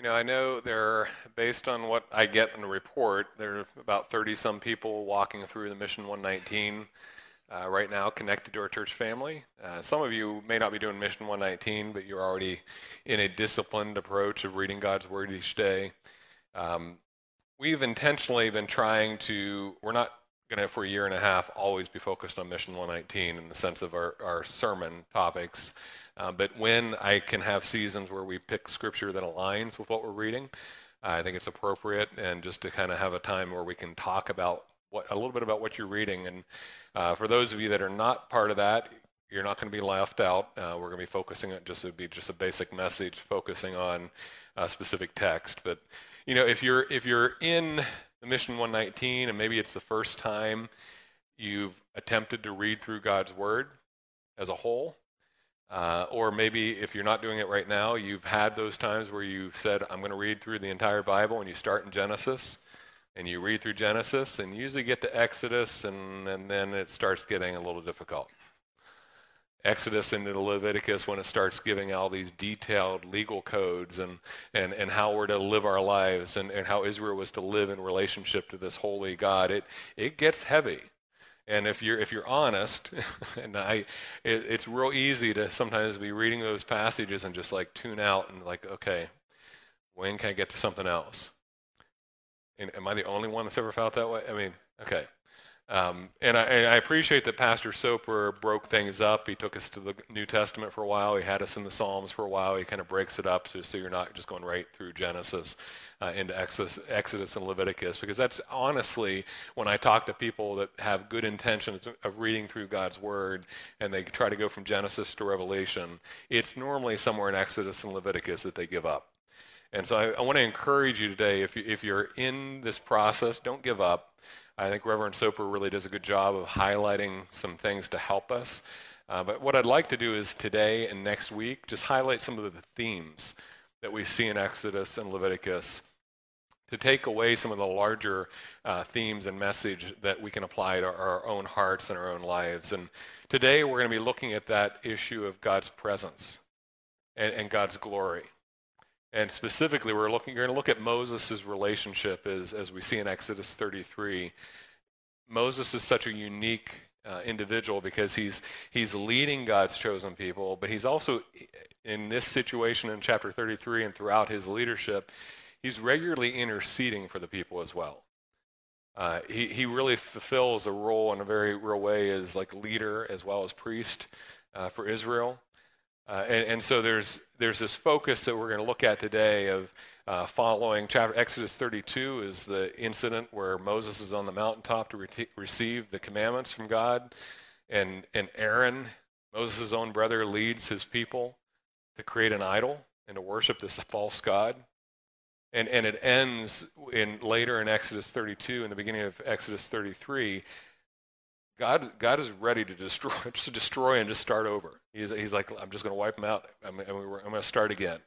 You know, I know there, are, based on what I get in the report, there are about 30 some people walking through the Mission 119 uh, right now connected to our church family. Uh, some of you may not be doing Mission 119, but you're already in a disciplined approach of reading God's Word each day. Um, we've intentionally been trying to, we're not going to, for a year and a half, always be focused on Mission 119 in the sense of our, our sermon topics. Uh, but when I can have seasons where we pick scripture that aligns with what we're reading, I think it's appropriate, and just to kind of have a time where we can talk about what a little bit about what you're reading. And uh, for those of you that are not part of that, you're not going to be left out. Uh, we're going to be focusing on just to be just a basic message, focusing on a specific text. But you know, if you're if you're in the Mission 119, and maybe it's the first time you've attempted to read through God's Word as a whole, uh, or maybe if you're not doing it right now, you've had those times where you've said, I'm going to read through the entire Bible, and you start in Genesis, and you read through Genesis, and you usually get to Exodus, and, and then it starts getting a little difficult. Exodus into Leviticus, when it starts giving all these detailed legal codes and, and, and how we're to live our lives and, and how Israel was to live in relationship to this holy God, it, it gets heavy. And if you're if you're honest, and I, it, it's real easy to sometimes be reading those passages and just like tune out and like, okay, when can I get to something else? And am I the only one that's ever felt that way? I mean, okay. Um, and, I, and, I, appreciate that Pastor Soper broke things up. He took us to the New Testament for a while. He had us in the Psalms for a while. He kind of breaks it up so, so you're not just going right through Genesis uh, into Exodus, Exodus and Leviticus. Because that's honestly, when I talk to people that have good intentions of reading through God's Word and they try to go from Genesis to Revelation, it's normally somewhere in Exodus and Leviticus that they give up. And so I, I want to encourage you today, if, you, if you're in this process, don't give up. I think Reverend Soper really does a good job of highlighting some things to help us. Uh, but what I'd like to do is today and next week just highlight some of the themes that we see in Exodus and Leviticus to take away some of the larger uh, themes and message that we can apply to our own hearts and our own lives. And today we're going to be looking at that issue of God's presence and, and God's glory. And specifically, we're looking, you're going to look at Moses' relationship as, as we see in Exodus 33. Moses is such a unique uh, individual because he's, he's leading God's chosen people, but he's also, in this situation in chapter 33 and throughout his leadership, he's regularly interceding for the people as well. Uh, he, he really fulfills a role in a very real way as like leader as well as priest uh, for Israel. Uh, and, and, so there's, there's this focus that we're going to look at today of uh, following chapter Exodus 32 is the incident where Moses is on the mountaintop to re- receive the commandments from God, and, and Aaron, Moses' own brother, leads his people to create an idol and to worship this false god. And, and it ends in later in Exodus 32, in the beginning of Exodus 33, God, God is ready to destroy, to destroy and just start over. He's, he's like, I'm just going to wipe them out. I'm, I'm going to start again.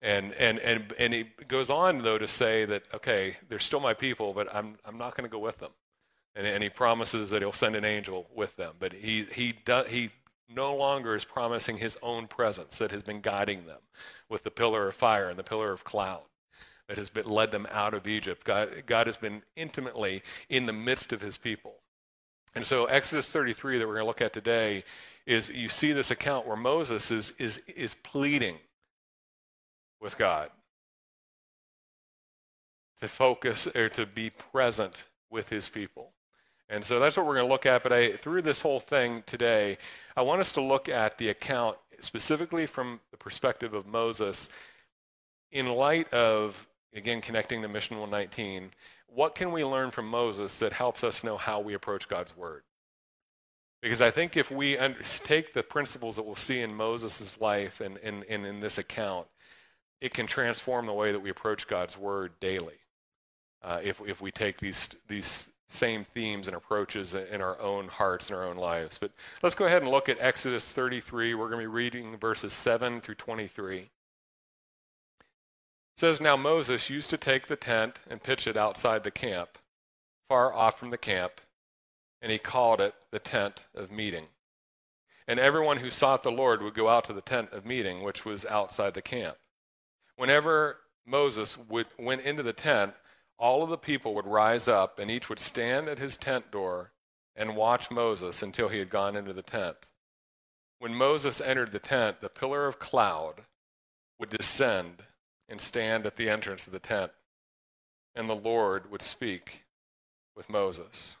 And, and, and, and he goes on, though, to say that, okay, they're still my people, but I'm, I'm not going to go with them. And, and he promises that he'll send an angel with them. But he, he, do, he no longer is promising his own presence that has been guiding them with the pillar of fire and the pillar of cloud that has been, led them out of Egypt. God, God has been intimately in the midst of his people. And so Exodus 33 that we're going to look at today is you see this account where Moses is, is, is pleading with God to focus or to be present with his people. And so that's what we're going to look at. But I, through this whole thing today, I want us to look at the account specifically from the perspective of Moses in light of, again, connecting to Mission 119 what can we learn from Moses that helps us know how we approach God's word? Because I think if we take the principles that we'll see in Moses' life and, and, and in this account, it can transform the way that we approach God's word daily. Uh, if, if we take these, these same themes and approaches in our own hearts and our own lives. But let's go ahead and look at Exodus 33. We're going to be reading verses 7 through 23 says, Now Moses used to take the tent and pitch it outside the camp, far off from the camp, and he called it the tent of meeting. And everyone who sought the Lord would go out to the tent of meeting, which was outside the camp. Whenever Moses would, went into the tent, all of the people would rise up, and each would stand at his tent door and watch Moses until he had gone into the tent. When Moses entered the tent, the pillar of cloud would descend and stand at the entrance of the tent, and the Lord would speak with Moses.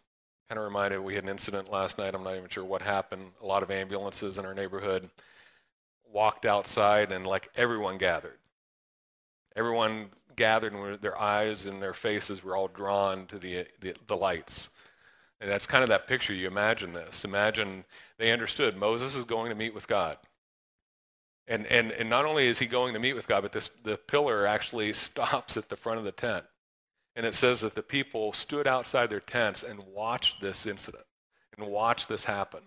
Kind of reminded we had an incident last night. I'm not even sure what happened. A lot of ambulances in our neighborhood walked outside, and like everyone gathered. Everyone gathered, and their eyes and their faces were all drawn to the, the, the lights. And that's kind of that picture. You imagine this. Imagine they understood Moses is going to meet with God. And, and, and not only is he going to meet with God, but this, the pillar actually stops at the front of the tent. And it says that the people stood outside their tents and watched this incident and watched this happen.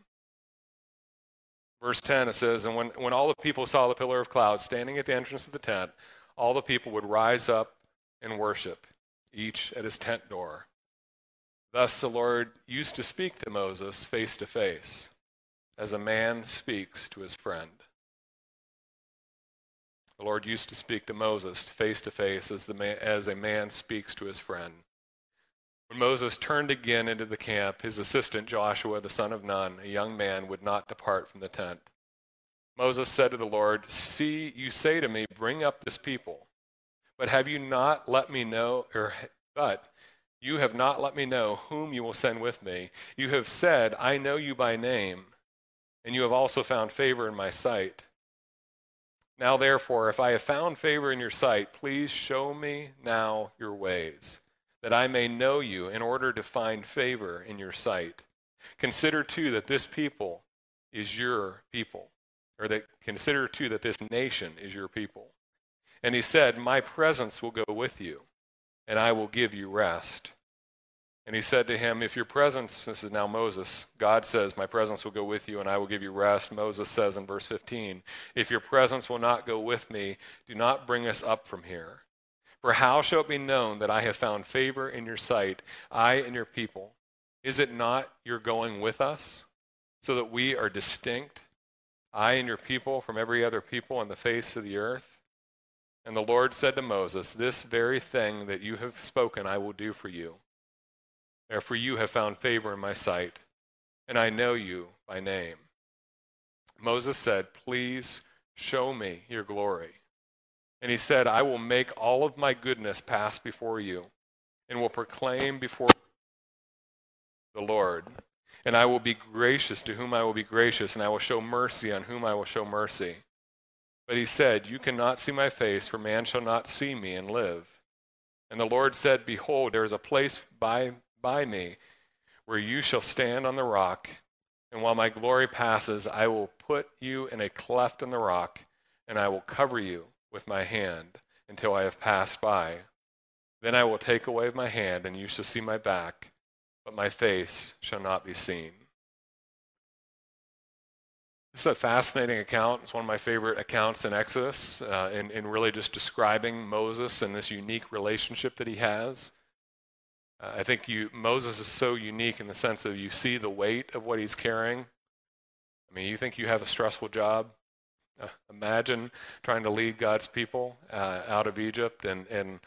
Verse 10, it says, And when, when all the people saw the pillar of cloud standing at the entrance of the tent, all the people would rise up and worship, each at his tent door. Thus the Lord used to speak to Moses face to face, as a man speaks to his friend. The Lord used to speak to Moses face to face as, man, as a man speaks to his friend. When Moses turned again into the camp, his assistant Joshua, the son of Nun, a young man, would not depart from the tent. Moses said to the Lord, See, you say to me, Bring up this people. But have you not let me know, or, but you have not let me know whom you will send with me. You have said, I know you by name, and you have also found favor in my sight. Now, therefore, if I have found favor in your sight, please show me now your ways, that I may know you in order to find favor in your sight. Consider, too, that this people is your people or that consider too that this nation is your people. And he said, My presence will go with you, and I will give you rest. And he said to him, If your presence, this is now Moses, God says, My presence will go with you, and I will give you rest. Moses says in verse 15, If your presence will not go with me, do not bring us up from here. For how shall it be known that I have found favor in your sight, I and your people? Is it not your going with us, so that we are distinct? I and your people from every other people on the face of the earth? And the Lord said to Moses, This very thing that you have spoken I will do for you. Therefore you have found favor in my sight, and I know you by name. Moses said, Please show me your glory. And he said, I will make all of my goodness pass before you, and will proclaim before the Lord and I will be gracious to whom I will be gracious, and I will show mercy on whom I will show mercy. But he said, You cannot see my face, for man shall not see me and live. And the Lord said, Behold, there is a place by, by me where you shall stand on the rock, and while my glory passes, I will put you in a cleft in the rock, and I will cover you with my hand until I have passed by. Then I will take away my hand, and you shall see my back but my face shall not be seen. This is a fascinating account. It's one of my favorite accounts in Exodus, uh, in, in really just describing Moses and this unique relationship that he has. Uh, I think you, Moses is so unique in the sense that you see the weight of what he's carrying. I mean, you think you have a stressful job? Uh, imagine trying to lead God's people uh, out of Egypt and, and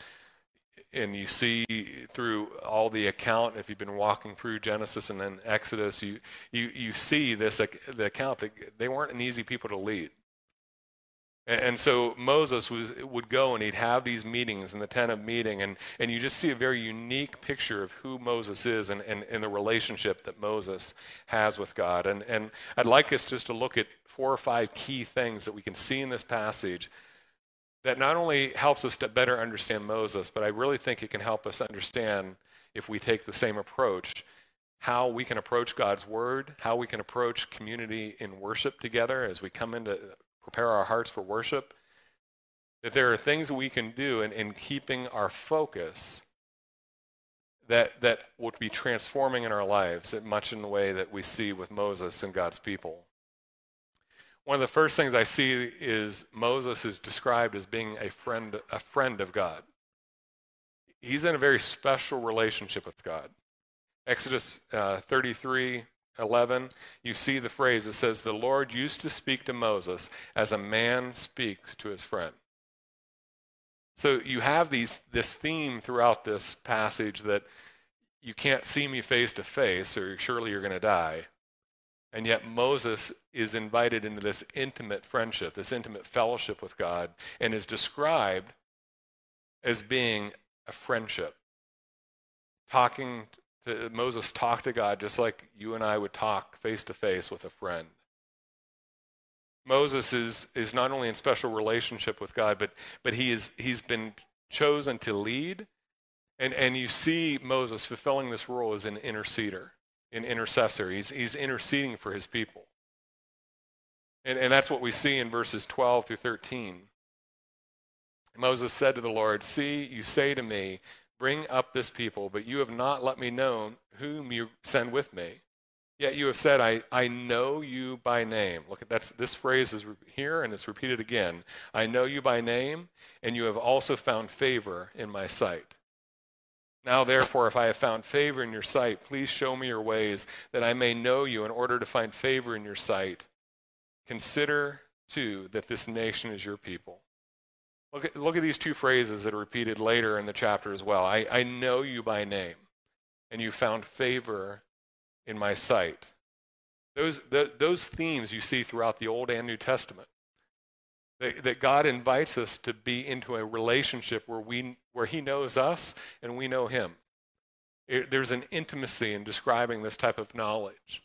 and you see through all the account, if you've been walking through Genesis and then Exodus, you, you, you see this the account that they weren't an easy people to lead. And, so Moses was, would go and he'd have these meetings in the tent of meeting, and, and you just see a very unique picture of who Moses is and, and, and the relationship that Moses has with God. And, and I'd like us just to look at four or five key things that we can see in this passage that not only helps us to better understand Moses, but I really think it can help us understand, if we take the same approach, how we can approach God's Word, how we can approach community in worship together as we come in to prepare our hearts for worship. That there are things we can do in, in keeping our focus that, that would be transforming in our lives, much in the way that we see with Moses and God's people. One of the first things I see is Moses is described as being a friend, a friend of God. He's in a very special relationship with God. Exodus uh, 33 11, you see the phrase it says, The Lord used to speak to Moses as a man speaks to his friend. So you have these this theme throughout this passage that you can't see me face to face or surely you're going to die. And yet Moses is invited into this intimate friendship, this intimate fellowship with God, and is described as being a friendship. Talking to, Moses talked to God just like you and I would talk face to face with a friend. Moses is, is not only in special relationship with God, but, but he is, he's been chosen to lead. And, and you see Moses fulfilling this role as an interceder, an intercessor. He's, he's interceding for his people. And, and that's what we see in verses 12 through 13. Moses said to the Lord, See, you say to me, Bring up this people, but you have not let me know whom you send with me. Yet you have said, I, I know you by name. Look at that's this phrase is here and it's repeated again. I know you by name, and you have also found favor in my sight. Now, therefore, if I have found favor in your sight, please show me your ways, that I may know you in order to find favor in your sight. Consider, too, that this nation is your people. Look at, look at these two phrases that are repeated later in the chapter as well. I, I know you by name, and you found favor in my sight. Those, the, those themes you see throughout the Old and New Testament. That, that God invites us to be into a relationship where, we, where He knows us and we know Him. It, there's an intimacy in describing this type of knowledge.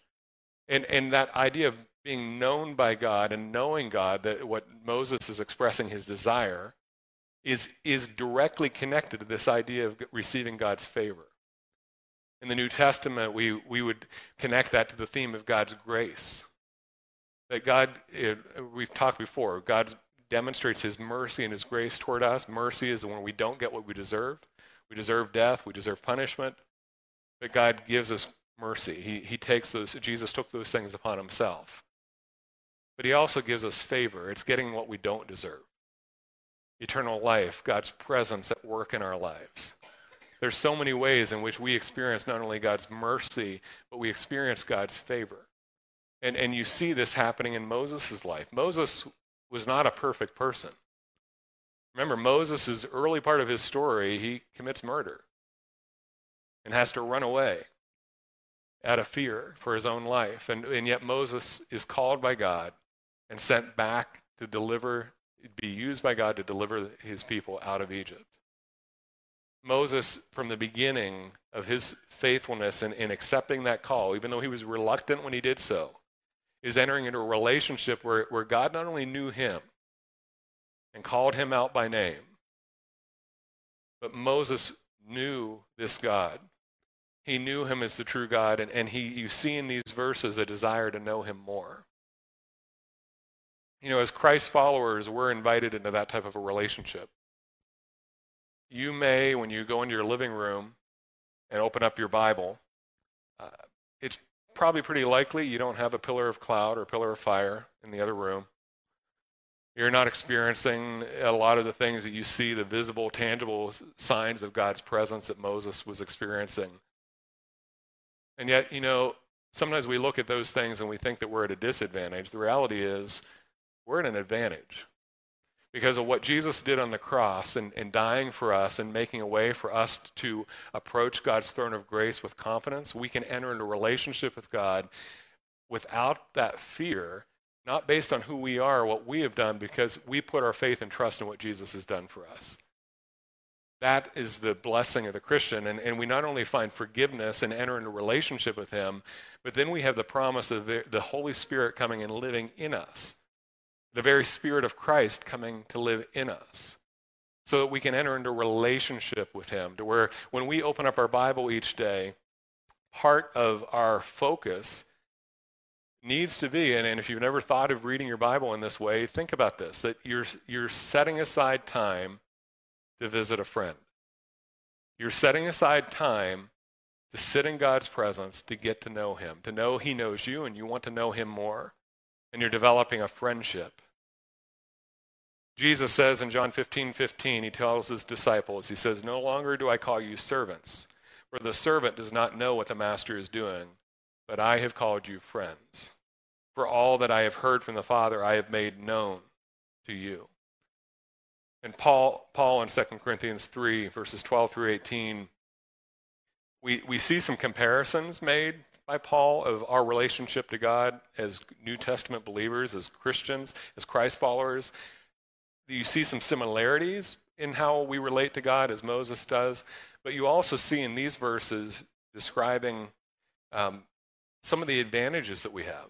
And, and that idea of being known by God and knowing God, that what Moses is expressing his desire, is, is directly connected to this idea of receiving God's favor. In the New Testament, we, we would connect that to the theme of God's grace. That God, it, we've talked before, God demonstrates his mercy and his grace toward us. Mercy is when we don't get what we deserve. We deserve death, we deserve punishment. But God gives us mercy. He, he takes those, Jesus took those things upon himself. But he also gives us favor. It's getting what we don't deserve eternal life, God's presence at work in our lives. There's so many ways in which we experience not only God's mercy, but we experience God's favor. And, and you see this happening in Moses' life. Moses was not a perfect person. Remember, Moses' early part of his story, he commits murder and has to run away out of fear for his own life. And, and yet Moses is called by God and sent back to deliver, be used by God to deliver his people out of Egypt. Moses, from the beginning of his faithfulness in, in accepting that call, even though he was reluctant when he did so, is entering into a relationship where, where God not only knew him and called him out by name, but Moses knew this God. He knew him as the true God, and, and he, you see in these verses a desire to know him more. You know, as Christ followers, we're invited into that type of a relationship. You may, when you go into your living room and open up your Bible, uh, it's probably pretty likely you don't have a pillar of cloud or a pillar of fire in the other room. You're not experiencing a lot of the things that you see, the visible, tangible signs of God's presence that Moses was experiencing. And yet, you know, sometimes we look at those things and we think that we're at a disadvantage. The reality is, we're at an advantage because of what Jesus did on the cross and, and dying for us and making a way for us to approach God's throne of grace with confidence. We can enter into a relationship with God without that fear, not based on who we are what we have done, because we put our faith and trust in what Jesus has done for us. That is the blessing of the Christian. And, and we not only find forgiveness and enter into a relationship with Him, but then we have the promise of the, the Holy Spirit coming and living in us the very Spirit of Christ coming to live in us so that we can enter into relationship with Him. To where when we open up our Bible each day, part of our focus needs to be, and, and if you've never thought of reading your Bible in this way, think about this that you're, you're setting aside time to visit a friend. You're setting aside time to sit in God's presence to get to know Him, to know He knows you and you want to know Him more and you're developing a friendship. Jesus says in John 15 15, he tells his disciples, he says, No longer do I call you servants, for the servant does not know what the master is doing, but I have called you friends. For all that I have heard from the Father, I have made known to you. And Paul, Paul in 2 Corinthians 3, verses 12 through 18, we, we see some comparisons made by Paul of our relationship to God as New Testament believers, as Christians, as Christ followers. You see some similarities in how we relate to God as Moses does, but you also see in these verses describing um, some of the advantages that we have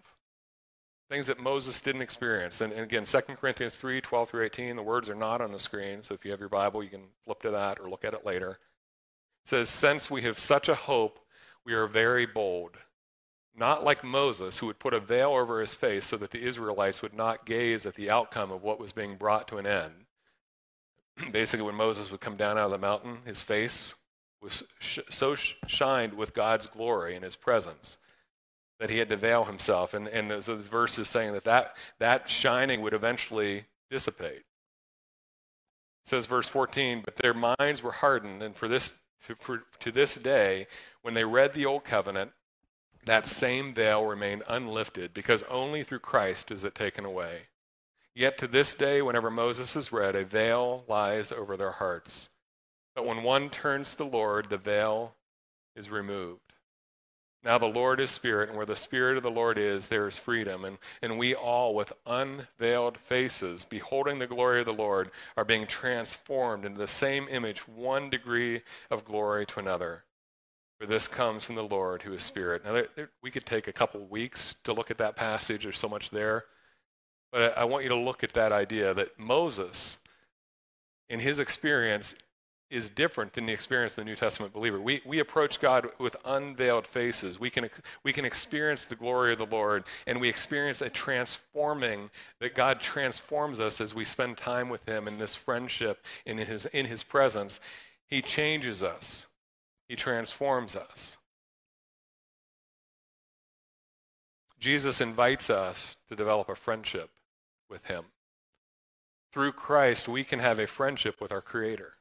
things that Moses didn't experience. And, and, again, 2 Corinthians 3 12 through 18, the words are not on the screen. So if you have your Bible, you can flip to that or look at it later. It says, Since we have such a hope, we are very bold. Not like Moses, who would put a veil over his face so that the Israelites would not gaze at the outcome of what was being brought to an end. Basically, when Moses would come down out of the mountain, his face was sh- so sh- shined with God's glory and his presence that he had to veil himself. And, and those, those verses saying that, that that shining would eventually dissipate. It says, verse 14, but their minds were hardened, and for this, to, for, to this day, when they read the Old Covenant, that same veil remained unlifted, because only through Christ is it taken away. Yet to this day, whenever Moses is read, a veil lies over their hearts. But when one turns to the Lord, the veil is removed. Now the Lord is Spirit, and where the Spirit of the Lord is, there is freedom. And, and we all, with unveiled faces, beholding the glory of the Lord, are being transformed into the same image, one degree of glory to another. For this comes from the Lord who is Spirit. Now, there, there, we could take a couple weeks to look at that passage, there's so much there. But I, I want you to look at that idea that Moses, in his experience, is different than the experience of the New Testament believer. We, we approach God with unveiled faces. We can, we can experience the glory of the Lord, and we experience a transforming, that God transforms us as we spend time with Him in this friendship, in His, in his presence. He changes us, He transforms us. Jesus invites us to develop a friendship with Him. Through Christ, we can have a friendship with our Creator.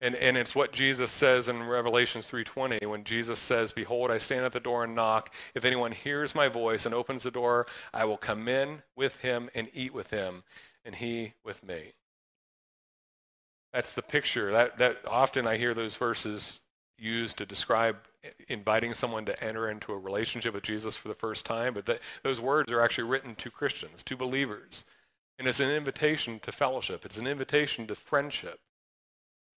And, and it's what Jesus says in Revelations 3:20 when Jesus says, "Behold, I stand at the door and knock. If anyone hears my voice and opens the door, I will come in with him and eat with him, and he with me." That's the picture. That that often I hear those verses used to describe inviting someone to enter into a relationship with Jesus for the first time, but that, those words are actually written to Christians, to believers. And it's an invitation to fellowship. It's an invitation to friendship.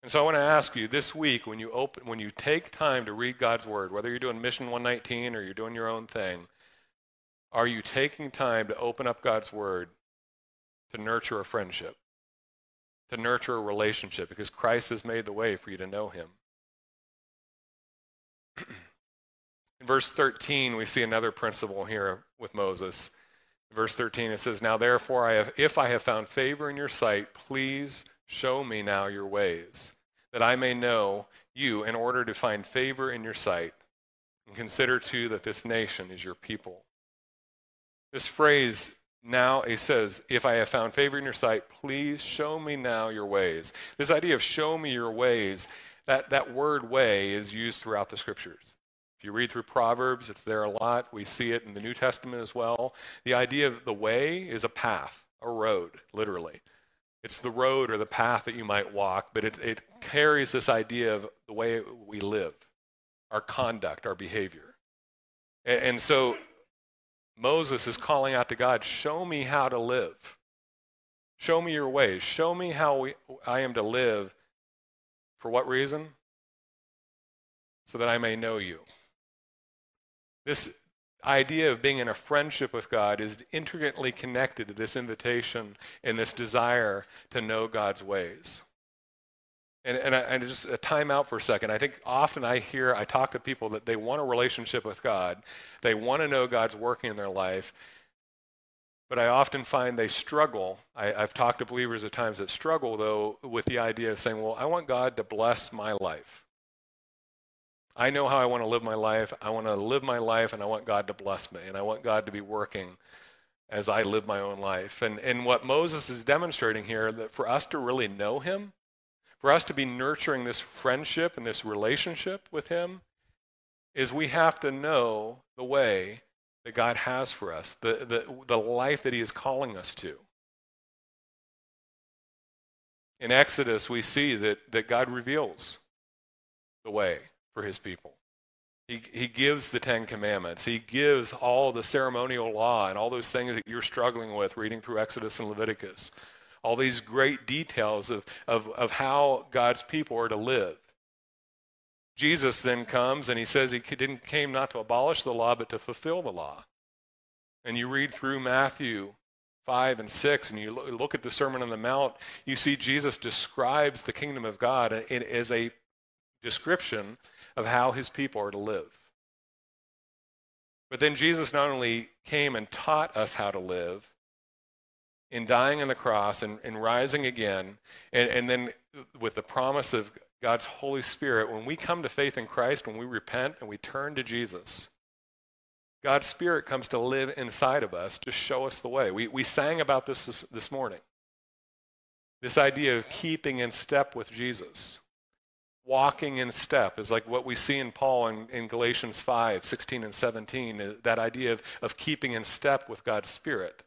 And so I want to ask you this week when you open when you take time to read God's word, whether you're doing Mission 119 or you're doing your own thing, are you taking time to open up God's word to nurture a friendship, to nurture a relationship because Christ has made the way for you to know him? In verse 13, we see another principle here with Moses. In verse 13, it says, Now therefore, I have, if I have found favor in your sight, please Show me now your ways, that I may know you in order to find favor in your sight. And consider too that this nation is your people. This phrase now it says, If I have found favor in your sight, please show me now your ways. This idea of show me your ways, that, that word way is used throughout the scriptures. If you read through Proverbs, it's there a lot. We see it in the New Testament as well. The idea of the way is a path, a road, literally. It's the road or the path that you might walk, but it, it carries this idea of the way we live, our conduct, our behavior. And so Moses is calling out to God, Show me how to live. Show me your ways. Show me how we, I am to live. For what reason? So that I may know you. This idea of being in a friendship with God is intricately connected to this invitation and this desire to know God's ways. And, and, I, and just a time out for a second. I think often I hear, I talk to people that they want a relationship with God. They want to know God's working in their life. But I often find they struggle. I, I've talked to believers at times that struggle, though, with the idea of saying, well, I want God to bless my life. I know how I want to live my life. I want to live my life and I want God to bless me. And I want God to be working as I live my own life. And, and what Moses is demonstrating here, that for us to really know him, for us to be nurturing this friendship and this relationship with him, is we have to know the way that God has for us, the, the, the life that he is calling us to. In Exodus, we see that, that God reveals the way for his people. He, he gives the Ten Commandments. He gives all the ceremonial law and all those things that you're struggling with reading through Exodus and Leviticus. All these great details of, of, of how God's people are to live. Jesus then comes and he says he didn't came not to abolish the law, but to fulfill the law. And you read through Matthew 5 and 6, and you look at the Sermon on the Mount, you see Jesus describes the kingdom of God as a description of how his people are to live. But then Jesus not only came and taught us how to live in dying on the cross and, and rising again, and, and then with the promise of God's Holy Spirit, when we come to faith in Christ, when we repent and we turn to Jesus, God's Spirit comes to live inside of us to show us the way. We, we sang about this, this this morning. This idea of keeping in step with Jesus. Walking in step is like what we see in Paul in, in Galatians 5 16 and 17. Uh, that idea of, of keeping in step with God's Spirit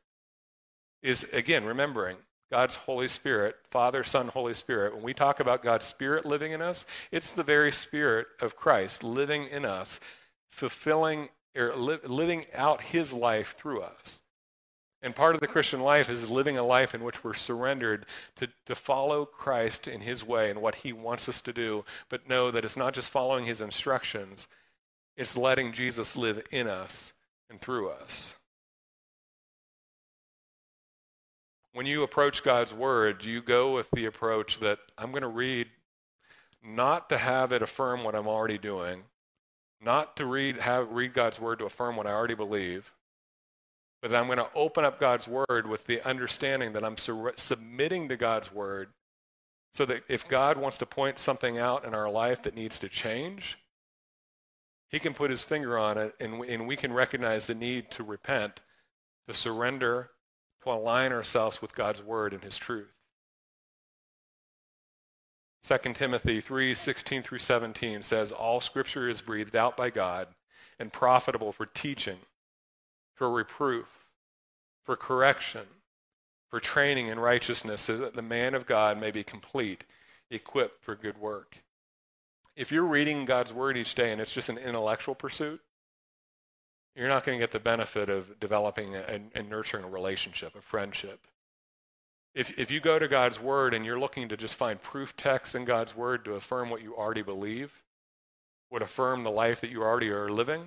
is, again, remembering God's Holy Spirit, Father, Son, Holy Spirit, when we talk about God's Spirit living in us, it's the very Spirit of Christ living in us, fulfilling or li- living out His life through us. And part of the Christian life is living a life in which we're surrendered to, to follow Christ in His way and what He wants us to do, but know that it's not just following His instructions, it's letting Jesus live in us and through us. When you approach God's word, you go with the approach that I'm going to read not to have it affirm what I'm already doing, not to read have read God's word to affirm what I already believe, but that I'm going to open up God's word with the understanding that I'm su- submitting to God's word so that if God wants to point something out in our life that needs to change, he can put his finger on it and, and we can recognize the need to repent, to surrender, to align ourselves with God's word and his truth. 2 Timothy 3 16 through 17 says, All scripture is breathed out by God and profitable for teaching, for reproof, for correction, for training in righteousness, so that the man of God may be complete, equipped for good work. If you're reading God's word each day and it's just an intellectual pursuit, you're not going to get the benefit of developing and, and nurturing a relationship, a friendship. If, if you go to God's Word and you're looking to just find proof texts in God's Word to affirm what you already believe, would affirm the life that you already are living,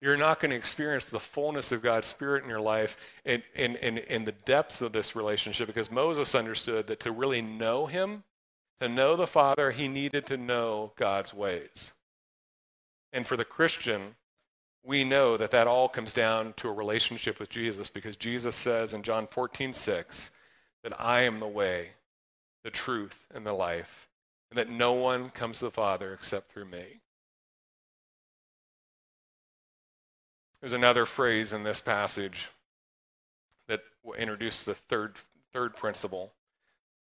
you're not going to experience the fullness of God's Spirit in your life and in, in, in the depths of this relationship because Moses understood that to really know Him, to know the Father, he needed to know God's ways. And for the Christian, we know that that all comes down to a relationship with Jesus because Jesus says in John 14, 6, that I am the way, the truth, and the life, and that no one comes to the Father except through me. There's another phrase in this passage that will introduce the third, third principle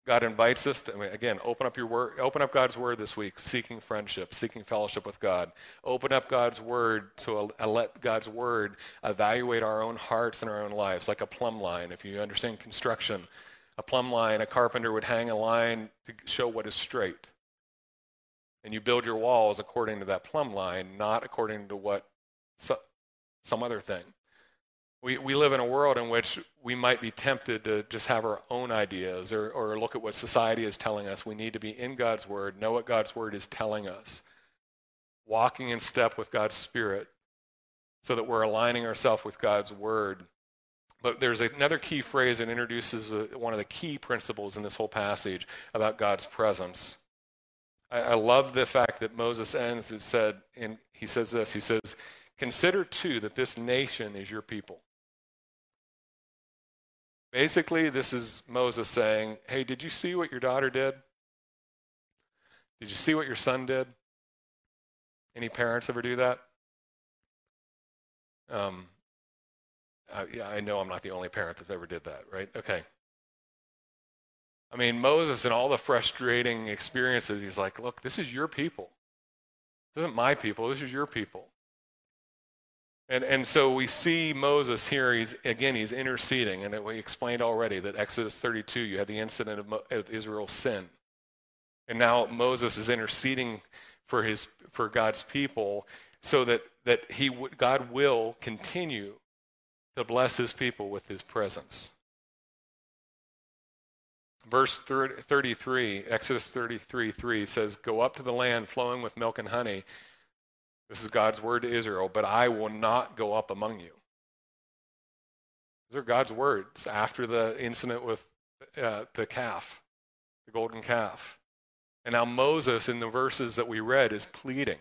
God invites us to, I mean, again, open up your word, open up God's word this week, seeking friendship, seeking fellowship with God. Open up God's word to uh, let God's word evaluate our own hearts and our own lives, like a plumb line. If you understand construction, a plumb line, a carpenter would hang a line to show what is straight. And you build your walls according to that plumb line, not according to what so, some other thing. We, we live in a world in which we might be tempted to just have our own ideas or, or look at what society is telling us. We need to be in God's Word, know what God's Word is telling us, walking in step with God's Spirit so that we're aligning ourselves with God's Word. But there's another key phrase that introduces a, one of the key principles in this whole passage about God's presence. I, I love the fact that Moses ends and said, and he says this, he says, Consider too that this nation is your people. Basically, this is Moses saying, Hey, did you see what your daughter did? Did you see what your son did? Any parents ever do that? Um, I, yeah, I know I'm not the only parent that's ever did that, right? Okay. I mean, Moses and all the frustrating experiences, he's like, look, this is your people. This isn't my people, this is your people. And, and so we see Moses here, he's, again, he's interceding. And we explained already that Exodus 32, you had the incident of, of Israel's sin. And now Moses is interceding for, his, for God's people so that, that he, God will continue to bless his people with his presence. Verse 33, Exodus 33 3 says, Go up to the land flowing with milk and honey. This is God's word to Israel, but I will not go up among you. These are God's words after the incident with uh, the calf, the golden calf. And now Moses, in the verses that we read, is pleading.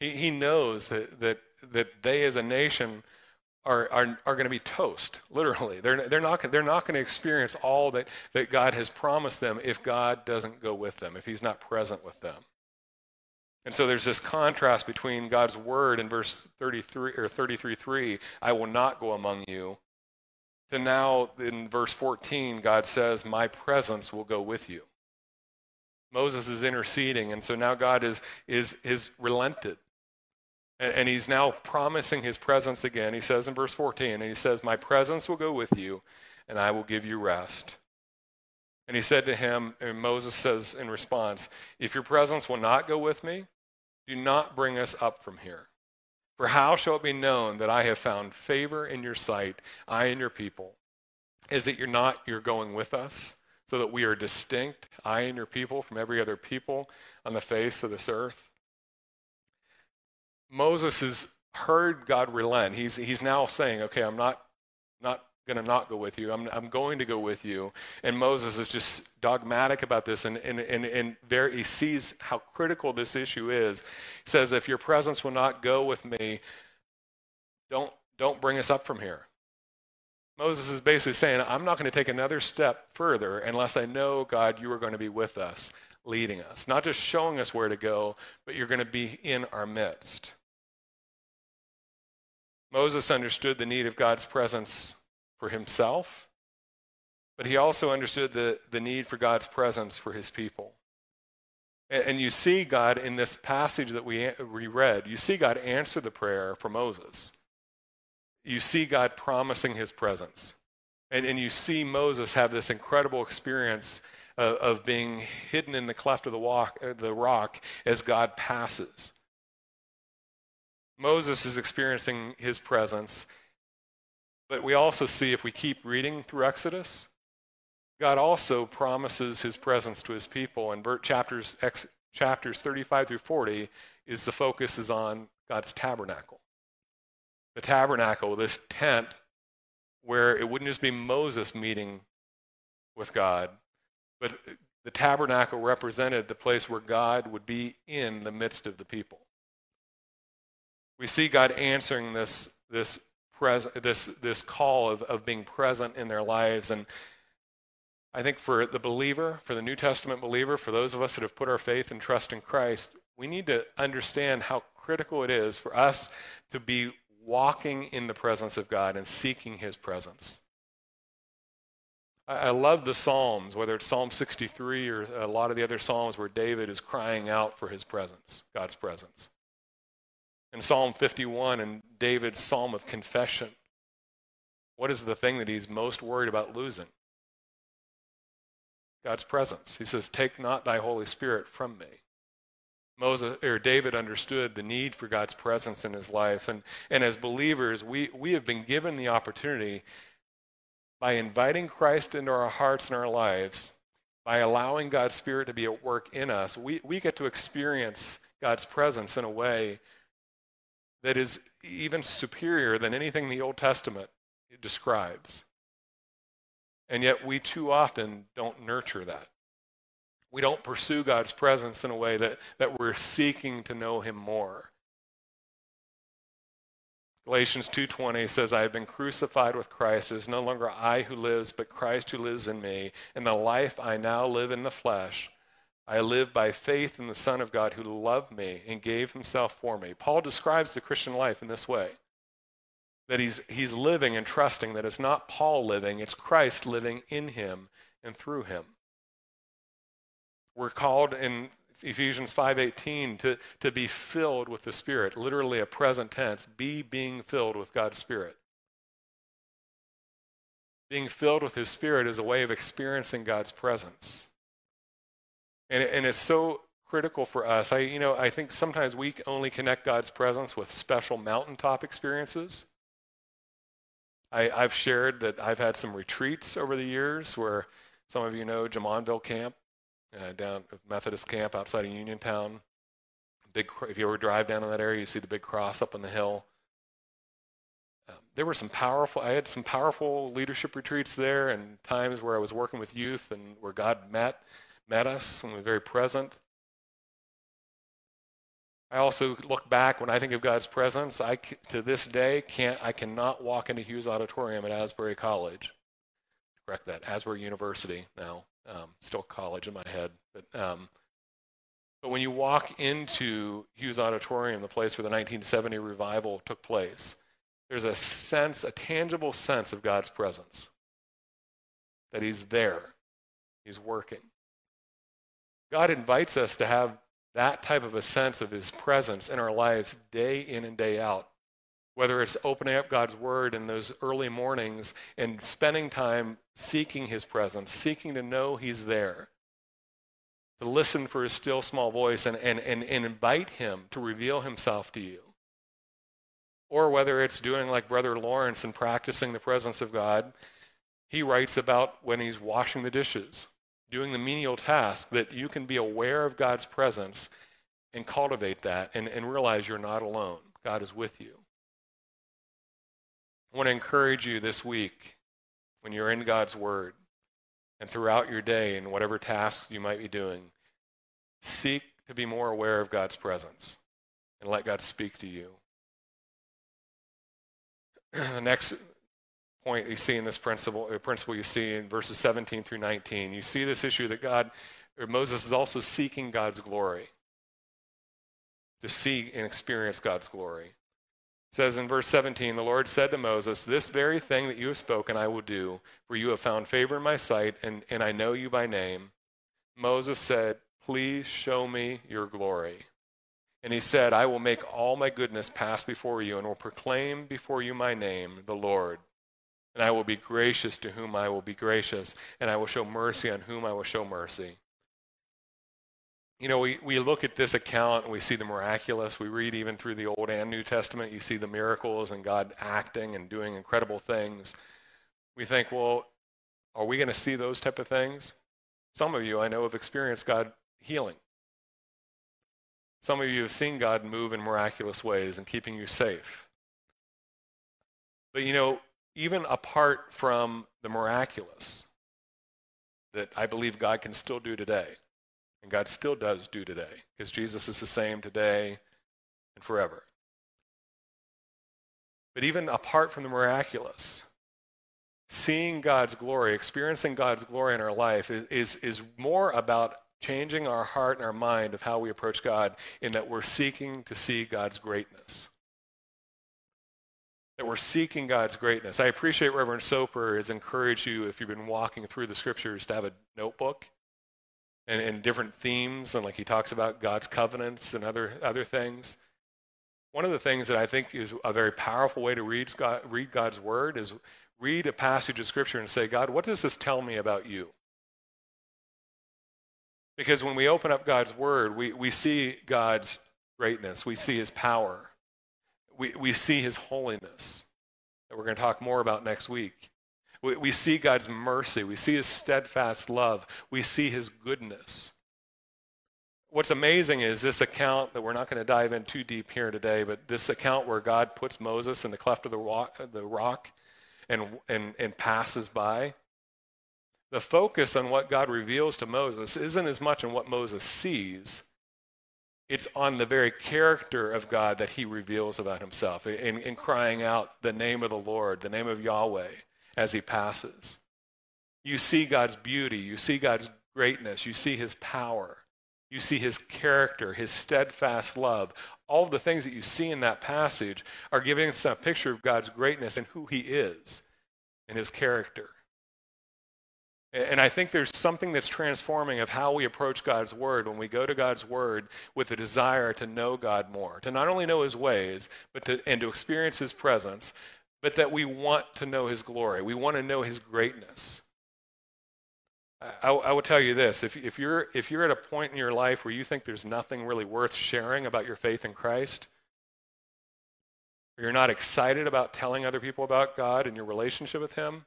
He, he knows that, that, that they as a nation are, are, are going to be toast, literally. They're, they're not, they're not going to experience all that, that God has promised them if God doesn't go with them, if He's not present with them. And so there's this contrast between God's word in verse 33 or 33:3, I will not go among you, to now in verse 14, God says, My presence will go with you. Moses is interceding, and so now God is, is, is relented. And, and he's now promising his presence again. He says in verse 14, and he says, My presence will go with you, and I will give you rest. And he said to him, and Moses says in response, If your presence will not go with me, do not bring us up from here. For how shall it be known that I have found favor in your sight, I and your people? Is that you're not you're going with us, so that we are distinct, I and your people, from every other people on the face of this earth? Moses has heard God relent. He's, he's now saying, okay, I'm not, not going to not go with you. I'm, I'm going to go with you. And Moses is just dogmatic about this and, and, and, and there he sees how critical this issue is. He says, if your presence will not go with me, don't, don't bring us up from here. Moses is basically saying, I'm not going to take another step further unless I know, God, you are going to be with us, leading us. Not just showing us where to go, but you're going to be in our midst. Moses understood the need of God's presence for himself, but he also understood the, the need for God's presence for his people. And, and you see God in this passage that we, we read, you see God answer the prayer for Moses. You see God promising his presence. And, and you see Moses have this incredible experience of, of being hidden in the cleft of the, walk, uh, the rock as God passes. Moses is experiencing his presence. But we also see, if we keep reading through Exodus, God also promises his presence to his people. And chapters, chapters 35 through 40 is the focus is on God's tabernacle. The tabernacle, this tent where it wouldn't just be Moses meeting with God, but the tabernacle represented the place where God would be in the midst of the people we see God answering this, this, pres- this, this call of, of being present in their lives. And I think for the believer, for the New Testament believer, for those of us that have put our faith and trust in Christ, we need to understand how critical it is for us to be walking in the presence of God and seeking His presence. I love the Psalms, whether it's Psalm 63 or a lot of the other Psalms where David is crying out for his presence, God's presence in Psalm 51 and David's psalm of confession, what is the thing that he's most worried about losing? God's presence. He says, Take not thy Holy Spirit from me. Moses or David understood the need for God's presence in his life. And, and as believers, we, we have been given the opportunity by inviting Christ into our hearts and our lives, by allowing God's Spirit to be at work in us, we, we get to experience God's presence in a way that is even superior than anything the Old Testament describes. And yet, we too often don't nurture that. We don't pursue God's presence in a way that, that we're seeking to know Him more. Galatians 2:20 says I have been crucified with Christ it is no longer I who lives but Christ who lives in me and the life I now live in the flesh I live by faith in the Son of God who loved me and gave himself for me. Paul describes the Christian life in this way that he's, he's living and trusting that it's not Paul living, it's Christ living in him and through him. We're called in Ephesians 5:18 to, to be filled with the Spirit, literally a present tense, be being filled with God's Spirit. Being filled with His Spirit is a way of experiencing God's presence. And, and it's so critical for us. I, you know, I think sometimes we only connect God's presence with special mountaintop experiences. I, have shared that I've had some retreats over the years where some of you know Jumonville Camp, uh, down Methodist Camp outside of Uniontown. Big, if you ever drive down in that area, you see the big cross up on the hill. Um, there were some powerful. I had some powerful leadership retreats there, and times where I was working with youth and where God met met us and was very present. I also look back when I think of God's presence. I to this day can't. I cannot walk into Hughes Auditorium at Asbury College. Correct that. Asbury University now. Um, still college in my head, but um, but when you walk into Hughes Auditorium, the place where the 1970 revival took place, there's a sense, a tangible sense of God's presence. That He's there, He's working. God invites us to have that type of a sense of His presence in our lives day in and day out. Whether it's opening up God's Word in those early mornings and spending time seeking His presence, seeking to know He's there, to listen for His still small voice and, and, and, and invite Him to reveal Himself to you. Or whether it's doing like Brother Lawrence and practicing the presence of God, he writes about when he's washing the dishes doing the menial task, that you can be aware of God's presence and cultivate that and, and realize you're not alone. God is with you. I want to encourage you this week when you're in God's Word and throughout your day and whatever tasks you might be doing, seek to be more aware of God's presence and let God speak to you. the next point you see in this principle, a principle you see in verses 17 through 19. You see this issue that God, or Moses is also seeking God's glory, to see and experience God's glory. It says in verse 17, the Lord said to Moses, This very thing that you have spoken I will do, for you have found favor in my sight, and, and I know you by name. Moses said, Please show me your glory. And he said, I will make all my goodness pass before you, and will proclaim before you my name, the Lord. And I will be gracious to whom I will be gracious, and I will show mercy on whom I will show mercy. You know, we, we look at this account and we see the miraculous. We read even through the Old and New Testament, you see the miracles and God acting and doing incredible things. We think, well, are we going to see those type of things? Some of you I know have experienced God healing. Some of you have seen God move in miraculous ways and keeping you safe. But you know, even apart from the miraculous that I believe God can still do today, and God still does do today, because Jesus is the same today and forever. But even apart from the miraculous, seeing God's glory, experiencing God's glory in our life is, is, is more about changing our heart and our mind of how we approach God in that we're seeking to see God's greatness that we're seeking God's greatness. I appreciate Reverend Soper has encouraged you, if you've been walking through the scriptures, to have a notebook and, and different themes, and like he talks about God's covenants and other, other things. One of the things that I think is a very powerful way to read, God, read God's word is read a passage of scripture and say, God, what does this tell me about you? Because when we open up God's word, we, we see God's greatness, we see his power we, we see his holiness that we're going to talk more about next week. We, we see God's mercy. We see his steadfast love. We see his goodness. What's amazing is this account that we're not going to dive in too deep here today, but this account where God puts Moses in the cleft of the rock, the rock and, and, and passes by. The focus on what God reveals to Moses isn't as much on what Moses sees it's on the very character of God that he reveals about himself in, in crying out the name of the Lord, the name of Yahweh as he passes. You see God's beauty, you see God's greatness, you see his power, you see his character, his steadfast love. All the things that you see in that passage are giving us a picture of God's greatness and who he is and his character. And I think there's something that's transforming of how we approach God's Word when we go to God's Word with a desire to know God more, to not only know His ways, but to, and to experience His presence, but that we want to know His glory. We want to know His greatness. I, I will tell you this if, if, you're, if you're at a point in your life where you think there's nothing really worth sharing about your faith in Christ, or you're not excited about telling other people about God and your relationship with Him,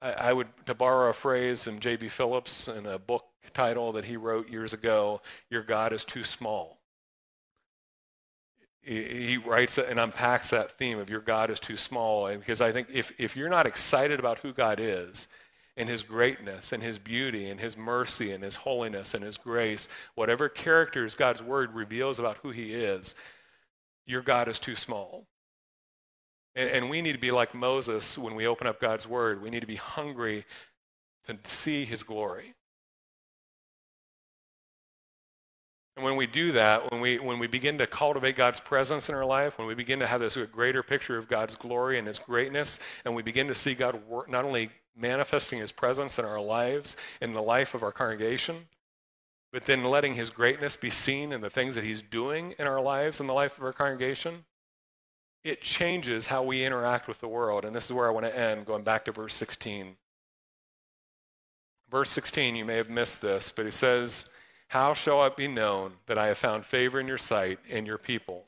I, I would, to borrow a phrase from J.B. Phillips in a book title that he wrote years ago, Your God is Too Small. He, he writes and unpacks that theme of your God is too small. And because I think if, if you're not excited about who God is, and his greatness and his beauty and his mercy and his holiness and his grace, whatever characters God's word reveals about who he is, your God is too small. And, and we need to be like Moses when we open up God's word. We need to be hungry to see his glory. And when we do that, when we, when we begin to cultivate God's presence in our life, when we begin to have this greater picture of God's glory and His greatness, and we begin to see God work, not only manifesting His presence in our lives, in the life of our congregation, but then letting His greatness be seen in the things that He's doing in our lives, in the life of our congregation, it changes how we interact with the world. And this is where I want to end, going back to verse 16. Verse 16, you may have missed this, but he says, How shall it be known that I have found favor in your sight and your people?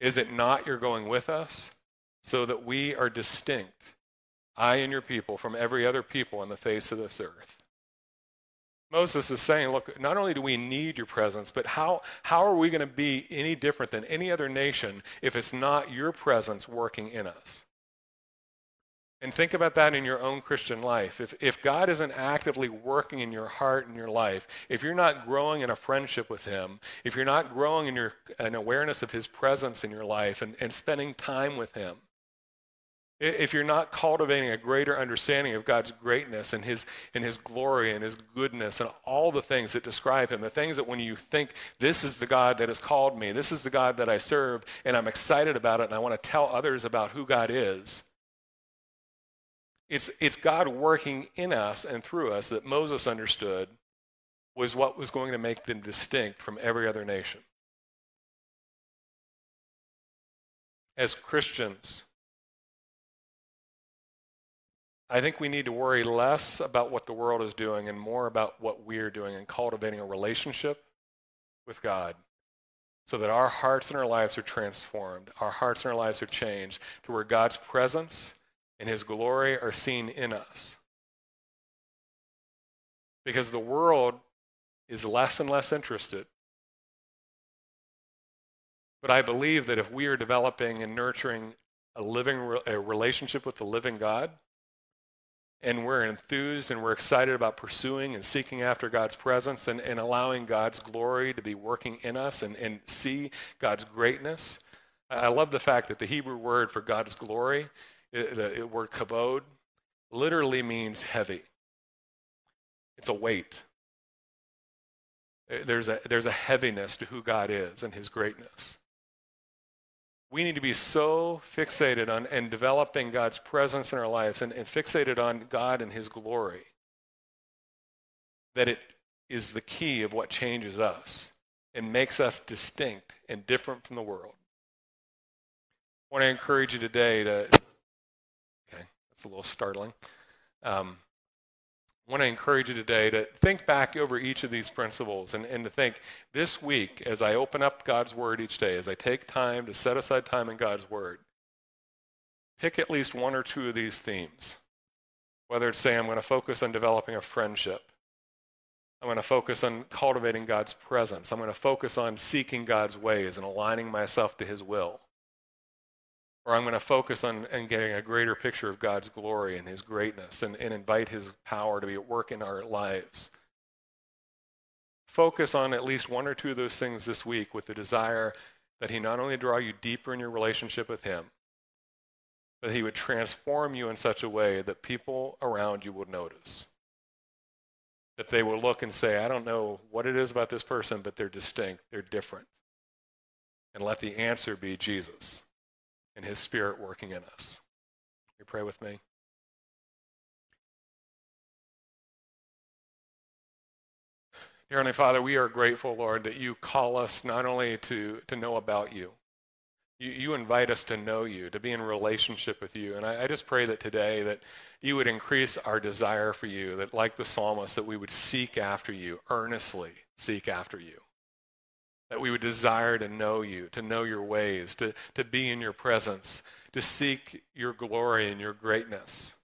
Is it not your going with us, so that we are distinct, I and your people, from every other people on the face of this earth? Moses is saying, look, not only do we need your presence, but how, how are we going to be any different than any other nation if it's not your presence working in us? And think about that in your own Christian life. If, if God isn't actively working in your heart and your life, if you're not growing in a friendship with Him, if you're not growing in your an awareness of His presence in your life and, and spending time with Him, if you're not cultivating a greater understanding of God's greatness and his, and his glory and His goodness and all the things that describe Him, the things that when you think, this is the God that has called me, this is the God that I serve, and I'm excited about it and I want to tell others about who God is, it's, it's God working in us and through us that Moses understood was what was going to make them distinct from every other nation. As Christians, I think we need to worry less about what the world is doing and more about what we're doing and cultivating a relationship with God so that our hearts and our lives are transformed. Our hearts and our lives are changed to where God's presence and his glory are seen in us. Because the world is less and less interested. But I believe that if we are developing and nurturing a living a relationship with the living God, and we're enthused and we're excited about pursuing and seeking after God's presence and, and allowing God's glory to be working in us and, and see God's greatness. I love the fact that the Hebrew word for God's glory, the word kavod, literally means heavy. It's a weight. Eh, there's a, there's a heaviness to who God is and his greatness. We need to be so fixated on and developing God's presence in our lives and, and fixated on God and His glory that it is the key of what changes us and makes us distinct and different from the world. I want to encourage you today to, okay, that's a little startling. Um, I want to encourage you today to think back over each of these principles and, and to think this week, as I open up God's Word each day, as I take time to set aside time in God's Word, pick at least one or two of these themes. Whether it's say, I'm going to focus on developing a friendship, I'm going to focus on cultivating God's presence, I'm going to focus on seeking God's ways and aligning myself to His will or I'm going to focus on and getting a greater picture of God's glory and His greatness and, and invite His power to be at work in our lives. Focus on at least one or two of those things this week with the desire that He not only draw you deeper in your relationship with Him, but He would transform you in such a way that people around you would notice. That they will look and say, I don't know what it is about this person, but they're distinct, they're different. And let the answer be Jesus and his spirit working in us. You pray with me. Dear Heavenly Father, we are grateful, Lord, that you call us not only to, to know about you, you, you invite us to know you, to be in relationship with you. And I, I just pray that today that you would increase our desire for you, that like the psalmist, that we would seek after you, earnestly seek after you. That we would desire to know you, to know your ways, to, to be in your presence, to seek your glory and your greatness.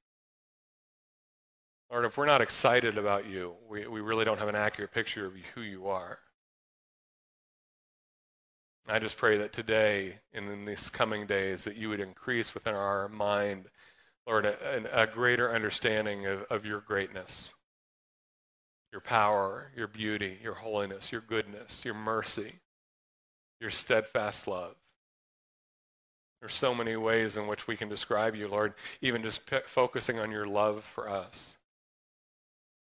Lord, if we're not excited about you, we, we really don't have an accurate picture of who you are. I just pray that today and in these coming days that you would increase within our mind, Lord, a, a greater understanding of, of your greatness, your power, your beauty, your holiness, your goodness, your mercy, your steadfast love. There's so many ways in which we can describe you, Lord, even just p- focusing on your love for us.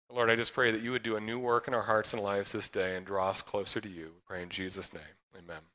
Lord, I just pray that you would do a new work in our hearts and lives this day and draw us closer to you. We pray in Jesus' name. Amen.